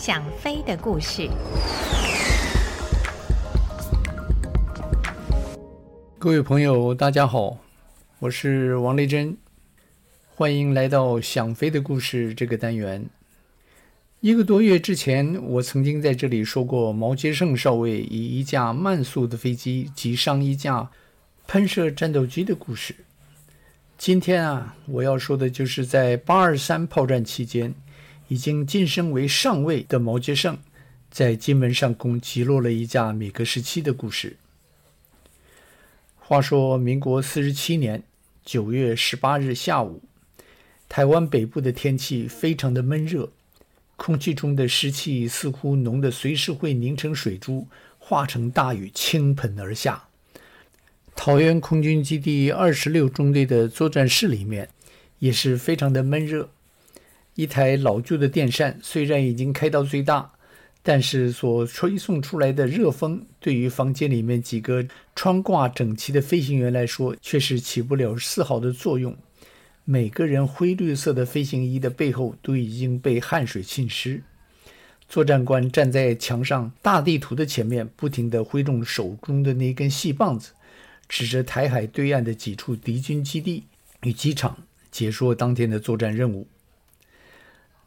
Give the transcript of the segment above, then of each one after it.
想飞的故事。各位朋友，大家好，我是王丽珍，欢迎来到想飞的故事这个单元。一个多月之前，我曾经在这里说过毛杰胜少尉以一架慢速的飞机击伤一架喷射战斗机的故事。今天啊，我要说的就是在八二三炮战期间，已经晋升为上尉的毛杰胜，在金门上空击落了一架米格十七的故事。话说，民国四十七年九月十八日下午，台湾北部的天气非常的闷热，空气中的湿气似乎浓得随时会凝成水珠，化成大雨倾盆而下。桃园空军基地二十六中队的作战室里面也是非常的闷热。一台老旧的电扇虽然已经开到最大，但是所吹送出来的热风对于房间里面几个穿挂整齐的飞行员来说，却是起不了丝毫的作用。每个人灰绿色的飞行衣的背后都已经被汗水浸湿。作战官站在墙上大地图的前面，不停地挥动手中的那根细棒子。指着台海对岸的几处敌军基地与机场，解说当天的作战任务。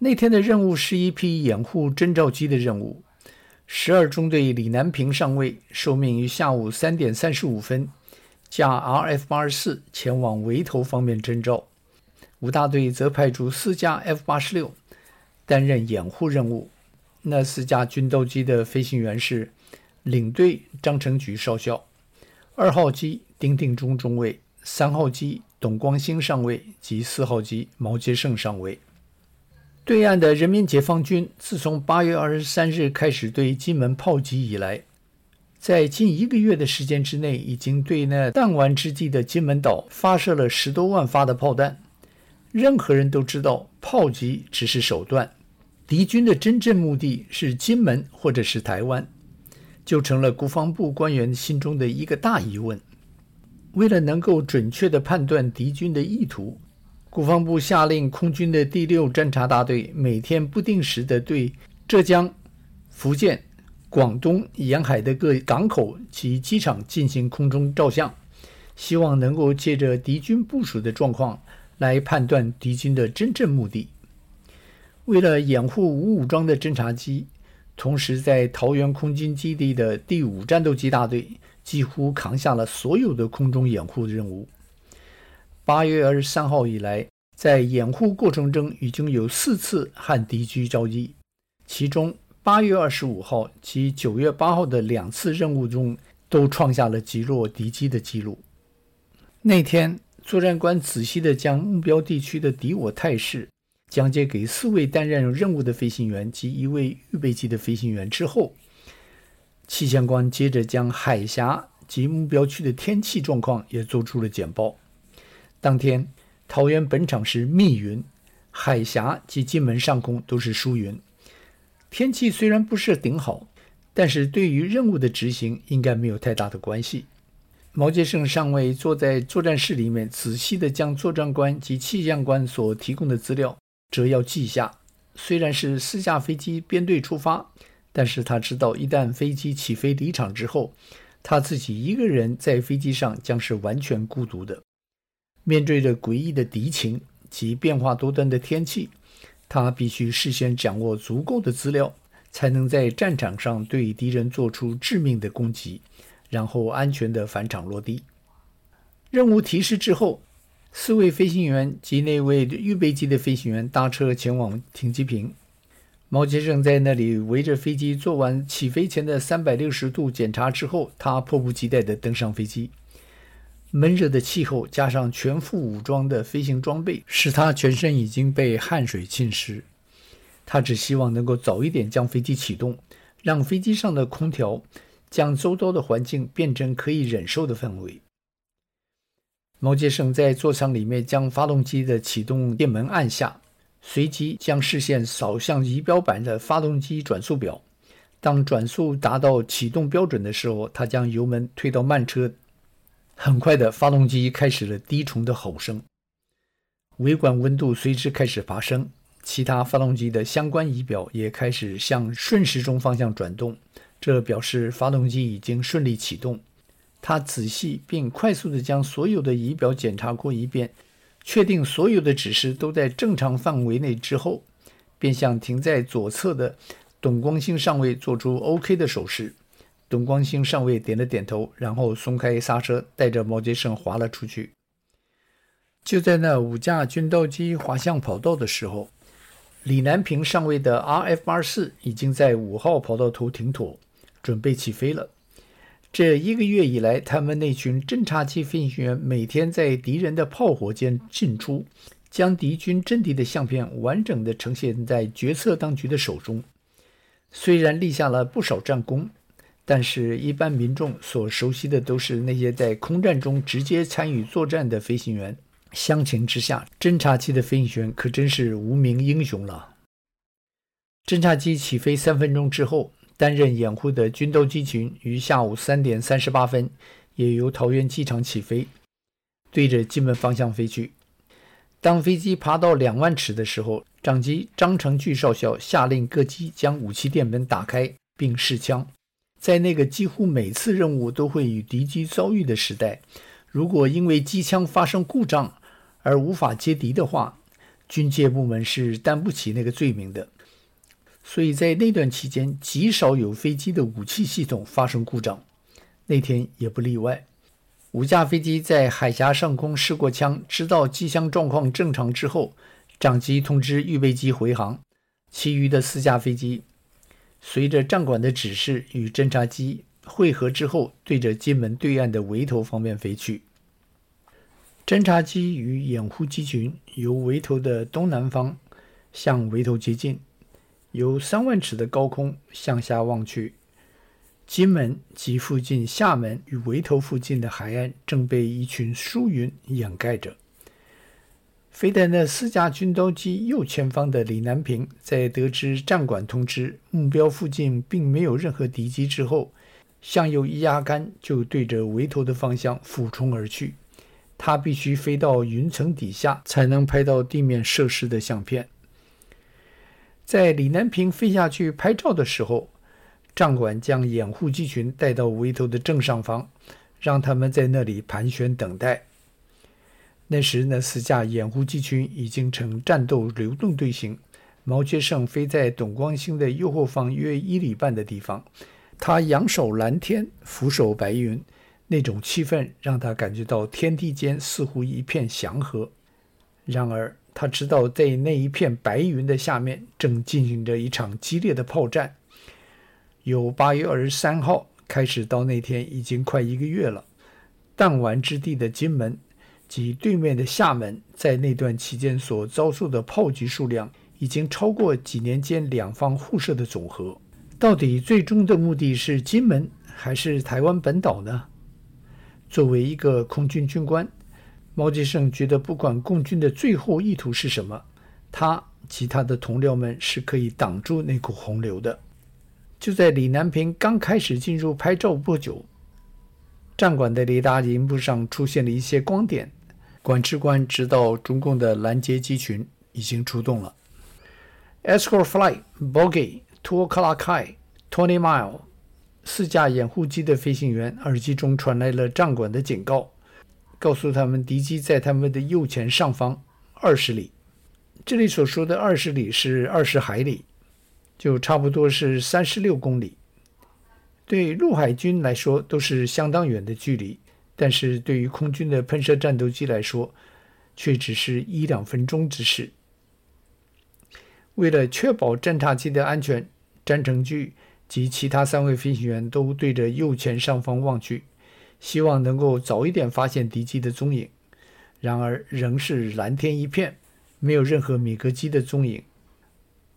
那天的任务是一批掩护侦察机的任务。十二中队李南平上尉受命于下午三点三十五分，驾 RF 八十四前往围头方面侦察。五大队则派出四架 F 八十六担任掩护任务。那四架军斗机的飞行员是领队张成举少校。二号机丁定中中尉，三号机董光兴上尉及四号机毛杰胜上尉。对岸的人民解放军自从八月二十三日开始对金门炮击以来，在近一个月的时间之内，已经对那弹丸之地的金门岛发射了十多万发的炮弹。任何人都知道，炮击只是手段，敌军的真正目的是金门或者是台湾。就成了国防部官员心中的一个大疑问。为了能够准确地判断敌军的意图，国防部下令空军的第六侦察大队每天不定时地对浙江、福建、广东沿海的各港口及机场进行空中照相，希望能够借着敌军部署的状况来判断敌军的真正目的。为了掩护无武装的侦察机。同时，在桃园空军基地的第五战斗机大队几乎扛下了所有的空中掩护任务。八月二十三号以来，在掩护过程中已经有四次和敌机交击，其中八月二十五号及九月八号的两次任务中都创下了击落敌机的记录。那天，作战官仔细地将目标地区的敌我态势。讲解给四位担任任务的飞行员及一位预备机的飞行员之后，气象官接着将海峡及目标区的天气状况也做出了简报。当天，桃园本场是密云，海峡及金门上空都是疏云。天气虽然不是顶好，但是对于任务的执行应该没有太大的关系。毛杰胜上尉坐在作战室里面，仔细地将作战官及气象官所提供的资料。折要记下，虽然是四架飞机编队出发，但是他知道一旦飞机起飞离场之后，他自己一个人在飞机上将是完全孤独的。面对着诡异的敌情及变化多端的天气，他必须事先掌握足够的资料，才能在战场上对敌人做出致命的攻击，然后安全的返场落地。任务提示之后。四位飞行员及那位预备机的飞行员搭车前往停机坪。毛先生在那里围着飞机做完起飞前的三百六十度检查之后，他迫不及待地登上飞机。闷热的气候加上全副武装的飞行装备，使他全身已经被汗水浸湿。他只希望能够早一点将飞机启动，让飞机上的空调将周遭的环境变成可以忍受的氛围。毛杰胜在座舱里面将发动机的启动电门按下，随即将视线扫向仪表板的发动机转速表。当转速达到启动标准的时候，他将油门推到慢车。很快的，发动机开始了低重的吼声，尾管温度随之开始爬升，其他发动机的相关仪表也开始向顺时钟方向转动，这表示发动机已经顺利启动。他仔细并快速地将所有的仪表检查过一遍，确定所有的指示都在正常范围内之后，便向停在左侧的董光兴上尉做出 OK 的手势。董光兴上尉点了点头，然后松开刹车，带着毛杰胜滑了出去。就在那五架军刀机滑向跑道的时候，李南平上尉的 RF-84 已经在五号跑道头停妥，准备起飞了。这一个月以来，他们那群侦察机飞行员每天在敌人的炮火间进出，将敌军阵地的相片完整地呈现在决策当局的手中。虽然立下了不少战功，但是一般民众所熟悉的都是那些在空战中直接参与作战的飞行员。相形之下，侦察机的飞行员可真是无名英雄了。侦察机起飞三分钟之后。担任掩护的军刀机群于下午三点三十八分，也由桃园机场起飞，对着金门方向飞去。当飞机爬到两万尺的时候，长机张成巨少校下令各机将武器电门打开并试枪。在那个几乎每次任务都会与敌机遭遇的时代，如果因为机枪发生故障而无法接敌的话，军械部门是担不起那个罪名的。所以在那段期间，极少有飞机的武器系统发生故障，那天也不例外。五架飞机在海峡上空试过枪，知道机枪状况正常之后，长机通知预备机回航。其余的四架飞机随着战管的指示与侦察机会合之后，对着金门对岸的围头方面飞去。侦察机与掩护机群由围头的东南方向围头接近。由三万尺的高空向下望去，金门及附近厦门与围头附近的海岸正被一群疏云掩盖着。飞在那四架军刀机右前方的李南平，在得知战管通知目标附近并没有任何敌机之后，向右一压杆，就对着围头的方向俯冲而去。他必须飞到云层底下，才能拍到地面设施的相片。在李南平飞下去拍照的时候，战管将掩护机群带到围头的正上方，让他们在那里盘旋等待。那时，那四架掩护机群已经呈战斗流动队形。毛杰胜飞在董光兴的右后方约一里半的地方，他仰首蓝天，俯首白云，那种气氛让他感觉到天地间似乎一片祥和。然而，他知道，在那一片白云的下面，正进行着一场激烈的炮战。由八月二十三号开始到那天，已经快一个月了。弹丸之地的金门及对面的厦门，在那段期间所遭受的炮击数量，已经超过几年间两方互射的总和。到底最终的目的是金门，还是台湾本岛呢？作为一个空军军官。毛吉胜觉得，不管共军的最后意图是什么，他及他的同僚们是可以挡住那股洪流的。就在李南平刚开始进入拍照不久，战管的雷达荧幕上出现了一些光点，管制官知道中共的拦截机群已经出动了。Escort Flight Bogey Two O'clock High Twenty Mile，四架掩护机的飞行员耳机中传来了战管的警告。告诉他们，敌机在他们的右前上方二十里。这里所说的二十里是二十海里，就差不多是三十六公里。对陆海军来说都是相当远的距离，但是对于空军的喷射战斗机来说，却只是一两分钟之事。为了确保侦察机的安全，詹成巨及其他三位飞行员都对着右前上方望去。希望能够早一点发现敌机的踪影，然而仍是蓝天一片，没有任何米格机的踪影。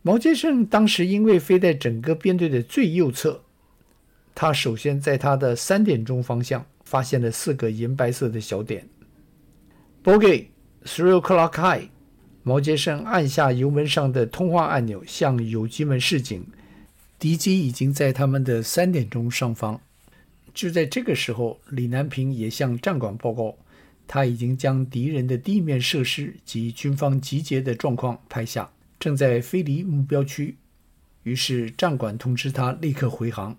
毛杰胜当时因为飞在整个编队的最右侧，他首先在他的三点钟方向发现了四个银白色的小点。Bogey three o'clock high，毛杰生按下油门上的通话按钮，向友机们示警，敌机已经在他们的三点钟上方。就在这个时候，李南平也向战管报告，他已经将敌人的地面设施及军方集结的状况拍下。正在飞离目标区，于是战管通知他立刻回航。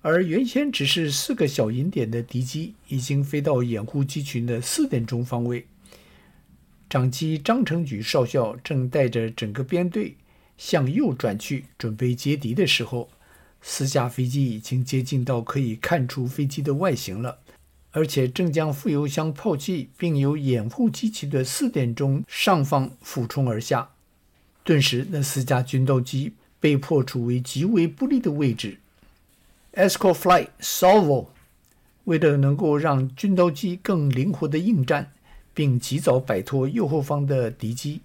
而原先只是四个小银点的敌机，已经飞到掩护机群的四点钟方位。长机张成举少校正带着整个编队向右转去，准备接敌的时候，四架飞机已经接近到可以看出飞机的外形了，而且正将副油箱抛弃，并由掩护机群的四点钟上方俯冲而下。顿时，那四架军斗机被迫处于极为不利的位置。Escort Flight Salvo，为了能够让军刀机更灵活的应战，并及早摆脱右后方的敌机，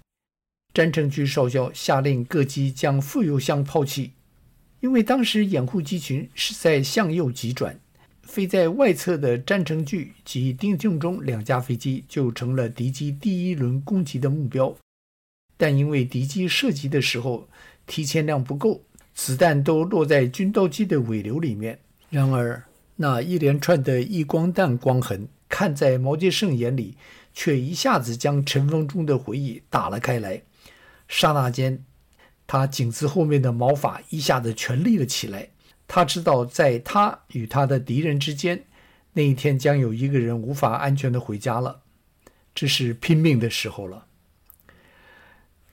詹成駒少校下令各机将副油箱抛弃。因为当时掩护机群是在向右急转，飞在外侧的詹成駒及丁庆忠两架飞机就成了敌机第一轮攻击的目标。但因为敌机射击的时候提前量不够。子弹都落在军刀机的尾流里面。然而，那一连串的曳光弹光痕，看在毛杰胜眼里，却一下子将尘封中的回忆打了开来。刹那间，他颈子后面的毛发一下子全立了起来。他知道，在他与他的敌人之间，那一天将有一个人无法安全地回家了。这是拼命的时候了。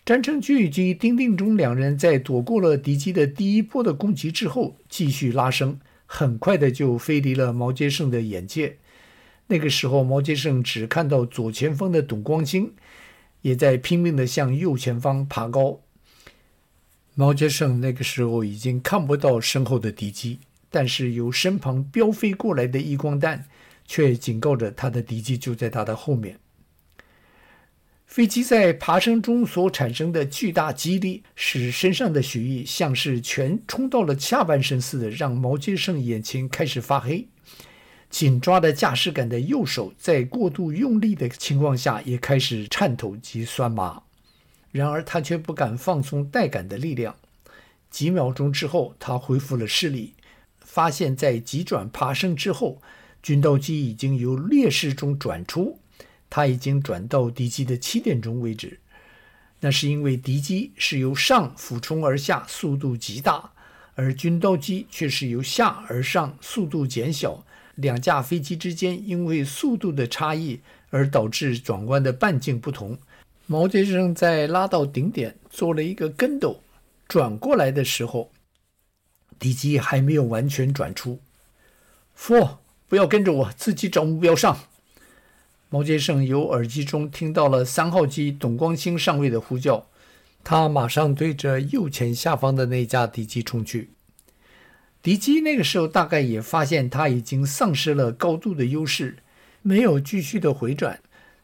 詹成駒及丁定中两人在躲过了敌机的第一波的攻击之后，继续拉升，很快的就飞离了毛杰胜的眼界。那个时候，毛杰胜只看到左前方的董光兴，也在拼命的向右前方爬高。毛杰胜那个时候已经看不到身后的敌机，但是由身旁飙飞过来的曳光弹，却警告着他的敌机就在他的后面。飞机在爬升中所产生的巨大激励，使身上的血液像是全冲到了下半身似的，让毛杰胜眼前开始发黑。紧抓着驾驶杆的右手，在过度用力的情况下，也开始颤抖及酸麻。然而他却不敢放松带杆的力量。几秒钟之后，他恢复了视力，发现在急转爬升之后，军刀机已经由劣势中转出。他已经转到敌机的七点钟位置，那是因为敌机是由上俯冲而下，速度极大，而军刀机却是由下而上，速度减小。两架飞机之间因为速度的差异而导致转弯的半径不同。毛杰生在拉到顶点做了一个跟斗，转过来的时候，敌机还没有完全转出。夫，不要跟着我，自己找目标上。毛杰胜由耳机中听到了三号机董光兴上尉的呼叫，他马上对着右前下方的那架敌机冲去。敌机那个时候大概也发现他已经丧失了高度的优势，没有继续的回转，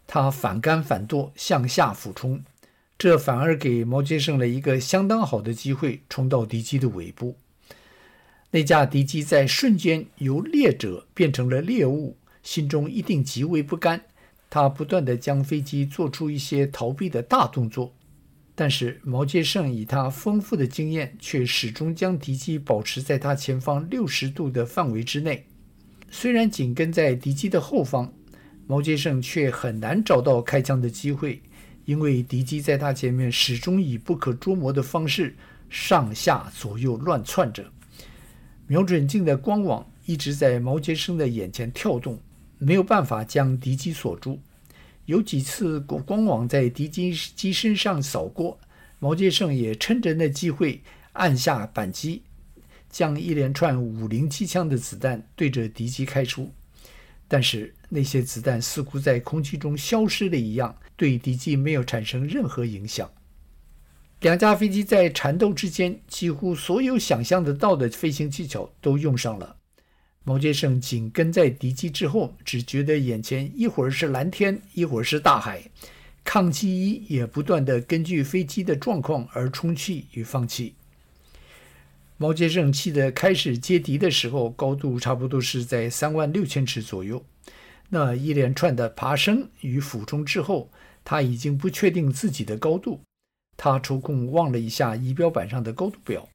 他反杆反舵向下俯冲，这反而给毛杰胜了一个相当好的机会，冲到敌机的尾部。那架敌机在瞬间由猎者变成了猎物，心中一定极为不甘。他不断地将飞机做出一些逃避的大动作，但是毛杰胜以他丰富的经验，却始终将敌机保持在他前方六十度的范围之内。虽然紧跟在敌机的后方，毛杰胜却很难找到开枪的机会，因为敌机在他前面始终以不可捉摸的方式上下左右乱窜着，瞄准镜的光网一直在毛杰胜的眼前跳动。没有办法将敌机锁住，有几次光光网在敌机机身上扫过，毛杰胜也趁着那机会按下扳机，将一连串五零机枪的子弹对着敌机开出，但是那些子弹似乎在空气中消失了一样，对敌机没有产生任何影响。两架飞机在缠斗之间，几乎所有想象得到的飞行技巧都用上了。毛杰胜紧跟在敌机之后，只觉得眼前一会儿是蓝天，一会儿是大海，抗击衣也不断地根据飞机的状况而充气与放气。毛杰胜气得开始接敌的时候，高度差不多是在三万六千尺左右。那一连串的爬升与俯冲之后，他已经不确定自己的高度。他抽空望了一下仪表板上的高度表。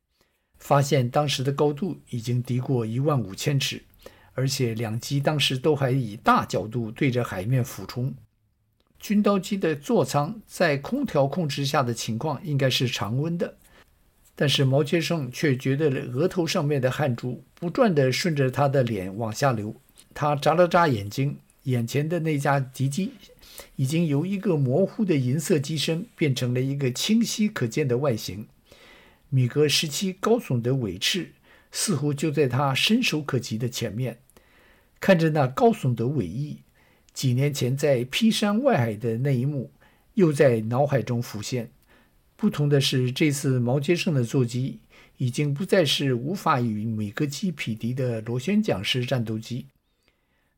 发现当时的高度已经低过一万五千尺，而且两机当时都还以大角度对着海面俯冲。军刀机的座舱在空调控制下的情况应该是常温的，但是毛杰胜却觉得额头上面的汗珠不断地顺着他的脸往下流。他眨了眨眼睛，眼前的那架敌机已经由一个模糊的银色机身变成了一个清晰可见的外形。米格十七高耸的尾翅似乎就在他伸手可及的前面。看着那高耸的尾翼，几年前在劈山外海的那一幕又在脑海中浮现。不同的是，这次毛杰胜的座机已经不再是无法与米格机匹敌的螺旋桨式战斗机。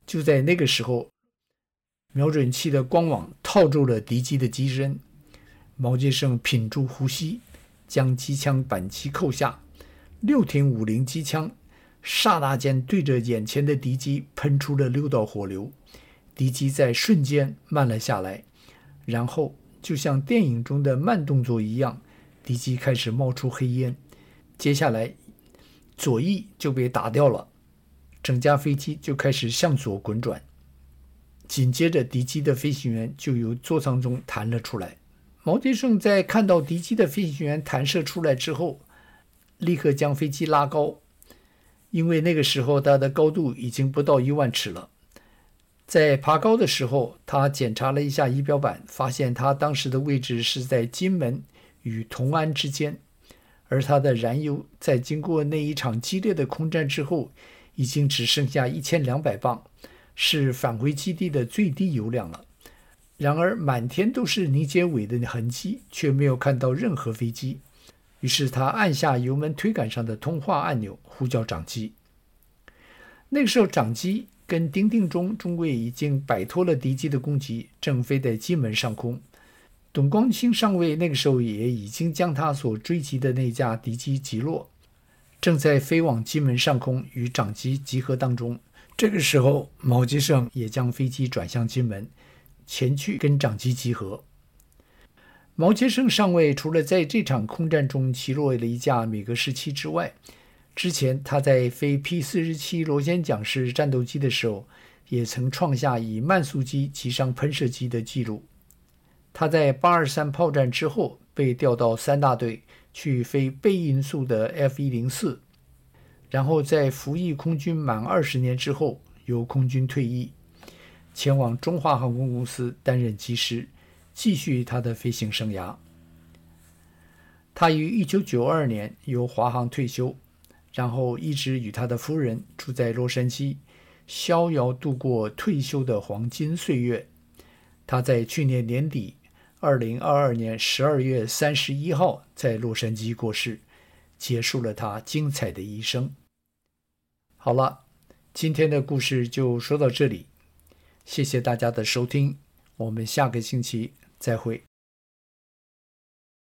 就在那个时候，瞄准器的光网套住了敌机的机身。毛杰胜屏住呼吸，将机枪扳机扣下，六挺五零机枪。刹那间，对着眼前的敌机喷出了六道火流，敌机在瞬间慢了下来，然后就像电影中的慢动作一样，敌机开始冒出黑烟，接下来左翼就被打掉了，整架飞机就开始向左滚转，紧接着敌机的飞行员就由座舱中弹了出来。毛杰胜在看到敌机的飞行员弹射出来之后，立刻将飞机拉高。因为那个时候它的高度已经不到一万尺了，在爬高的时候，他检查了一下仪表板，发现他当时的位置是在金门与同安之间，而他的燃油在经过那一场激烈的空战之后，已经只剩下一千两百磅，是返回基地的最低油量了。然而满天都是凝结尾的痕迹，却没有看到任何飞机。于是他按下油门推杆上的通话按钮，呼叫长机。那个时候，长机跟丁定中中尉已经摆脱了敌机的攻击，正飞在金门上空。董光兴上尉那个时候也已经将他所追击的那架敌机击落，正在飞往金门上空与长机集合当中。这个时候，毛吉胜也将飞机转向金门，前去跟长机集合。毛杰胜上尉除了在这场空战中击落了一架米格十七之外，之前他在飞 P 四十七螺旋桨式战斗机的时候，也曾创下以慢速机击伤喷射机的记录。他在八二三炮战之后被调到三大队去飞倍音速的 F 一零四，然后在服役空军满二十年之后由空军退役，前往中华航空公司担任机师。继续他的飞行生涯。他于1992年由华航退休，然后一直与他的夫人住在洛杉矶，逍遥度过退休的黄金岁月。他在去年年底，2022年12月31号在洛杉矶过世，结束了他精彩的一生。好了，今天的故事就说到这里，谢谢大家的收听，我们下个星期。再会。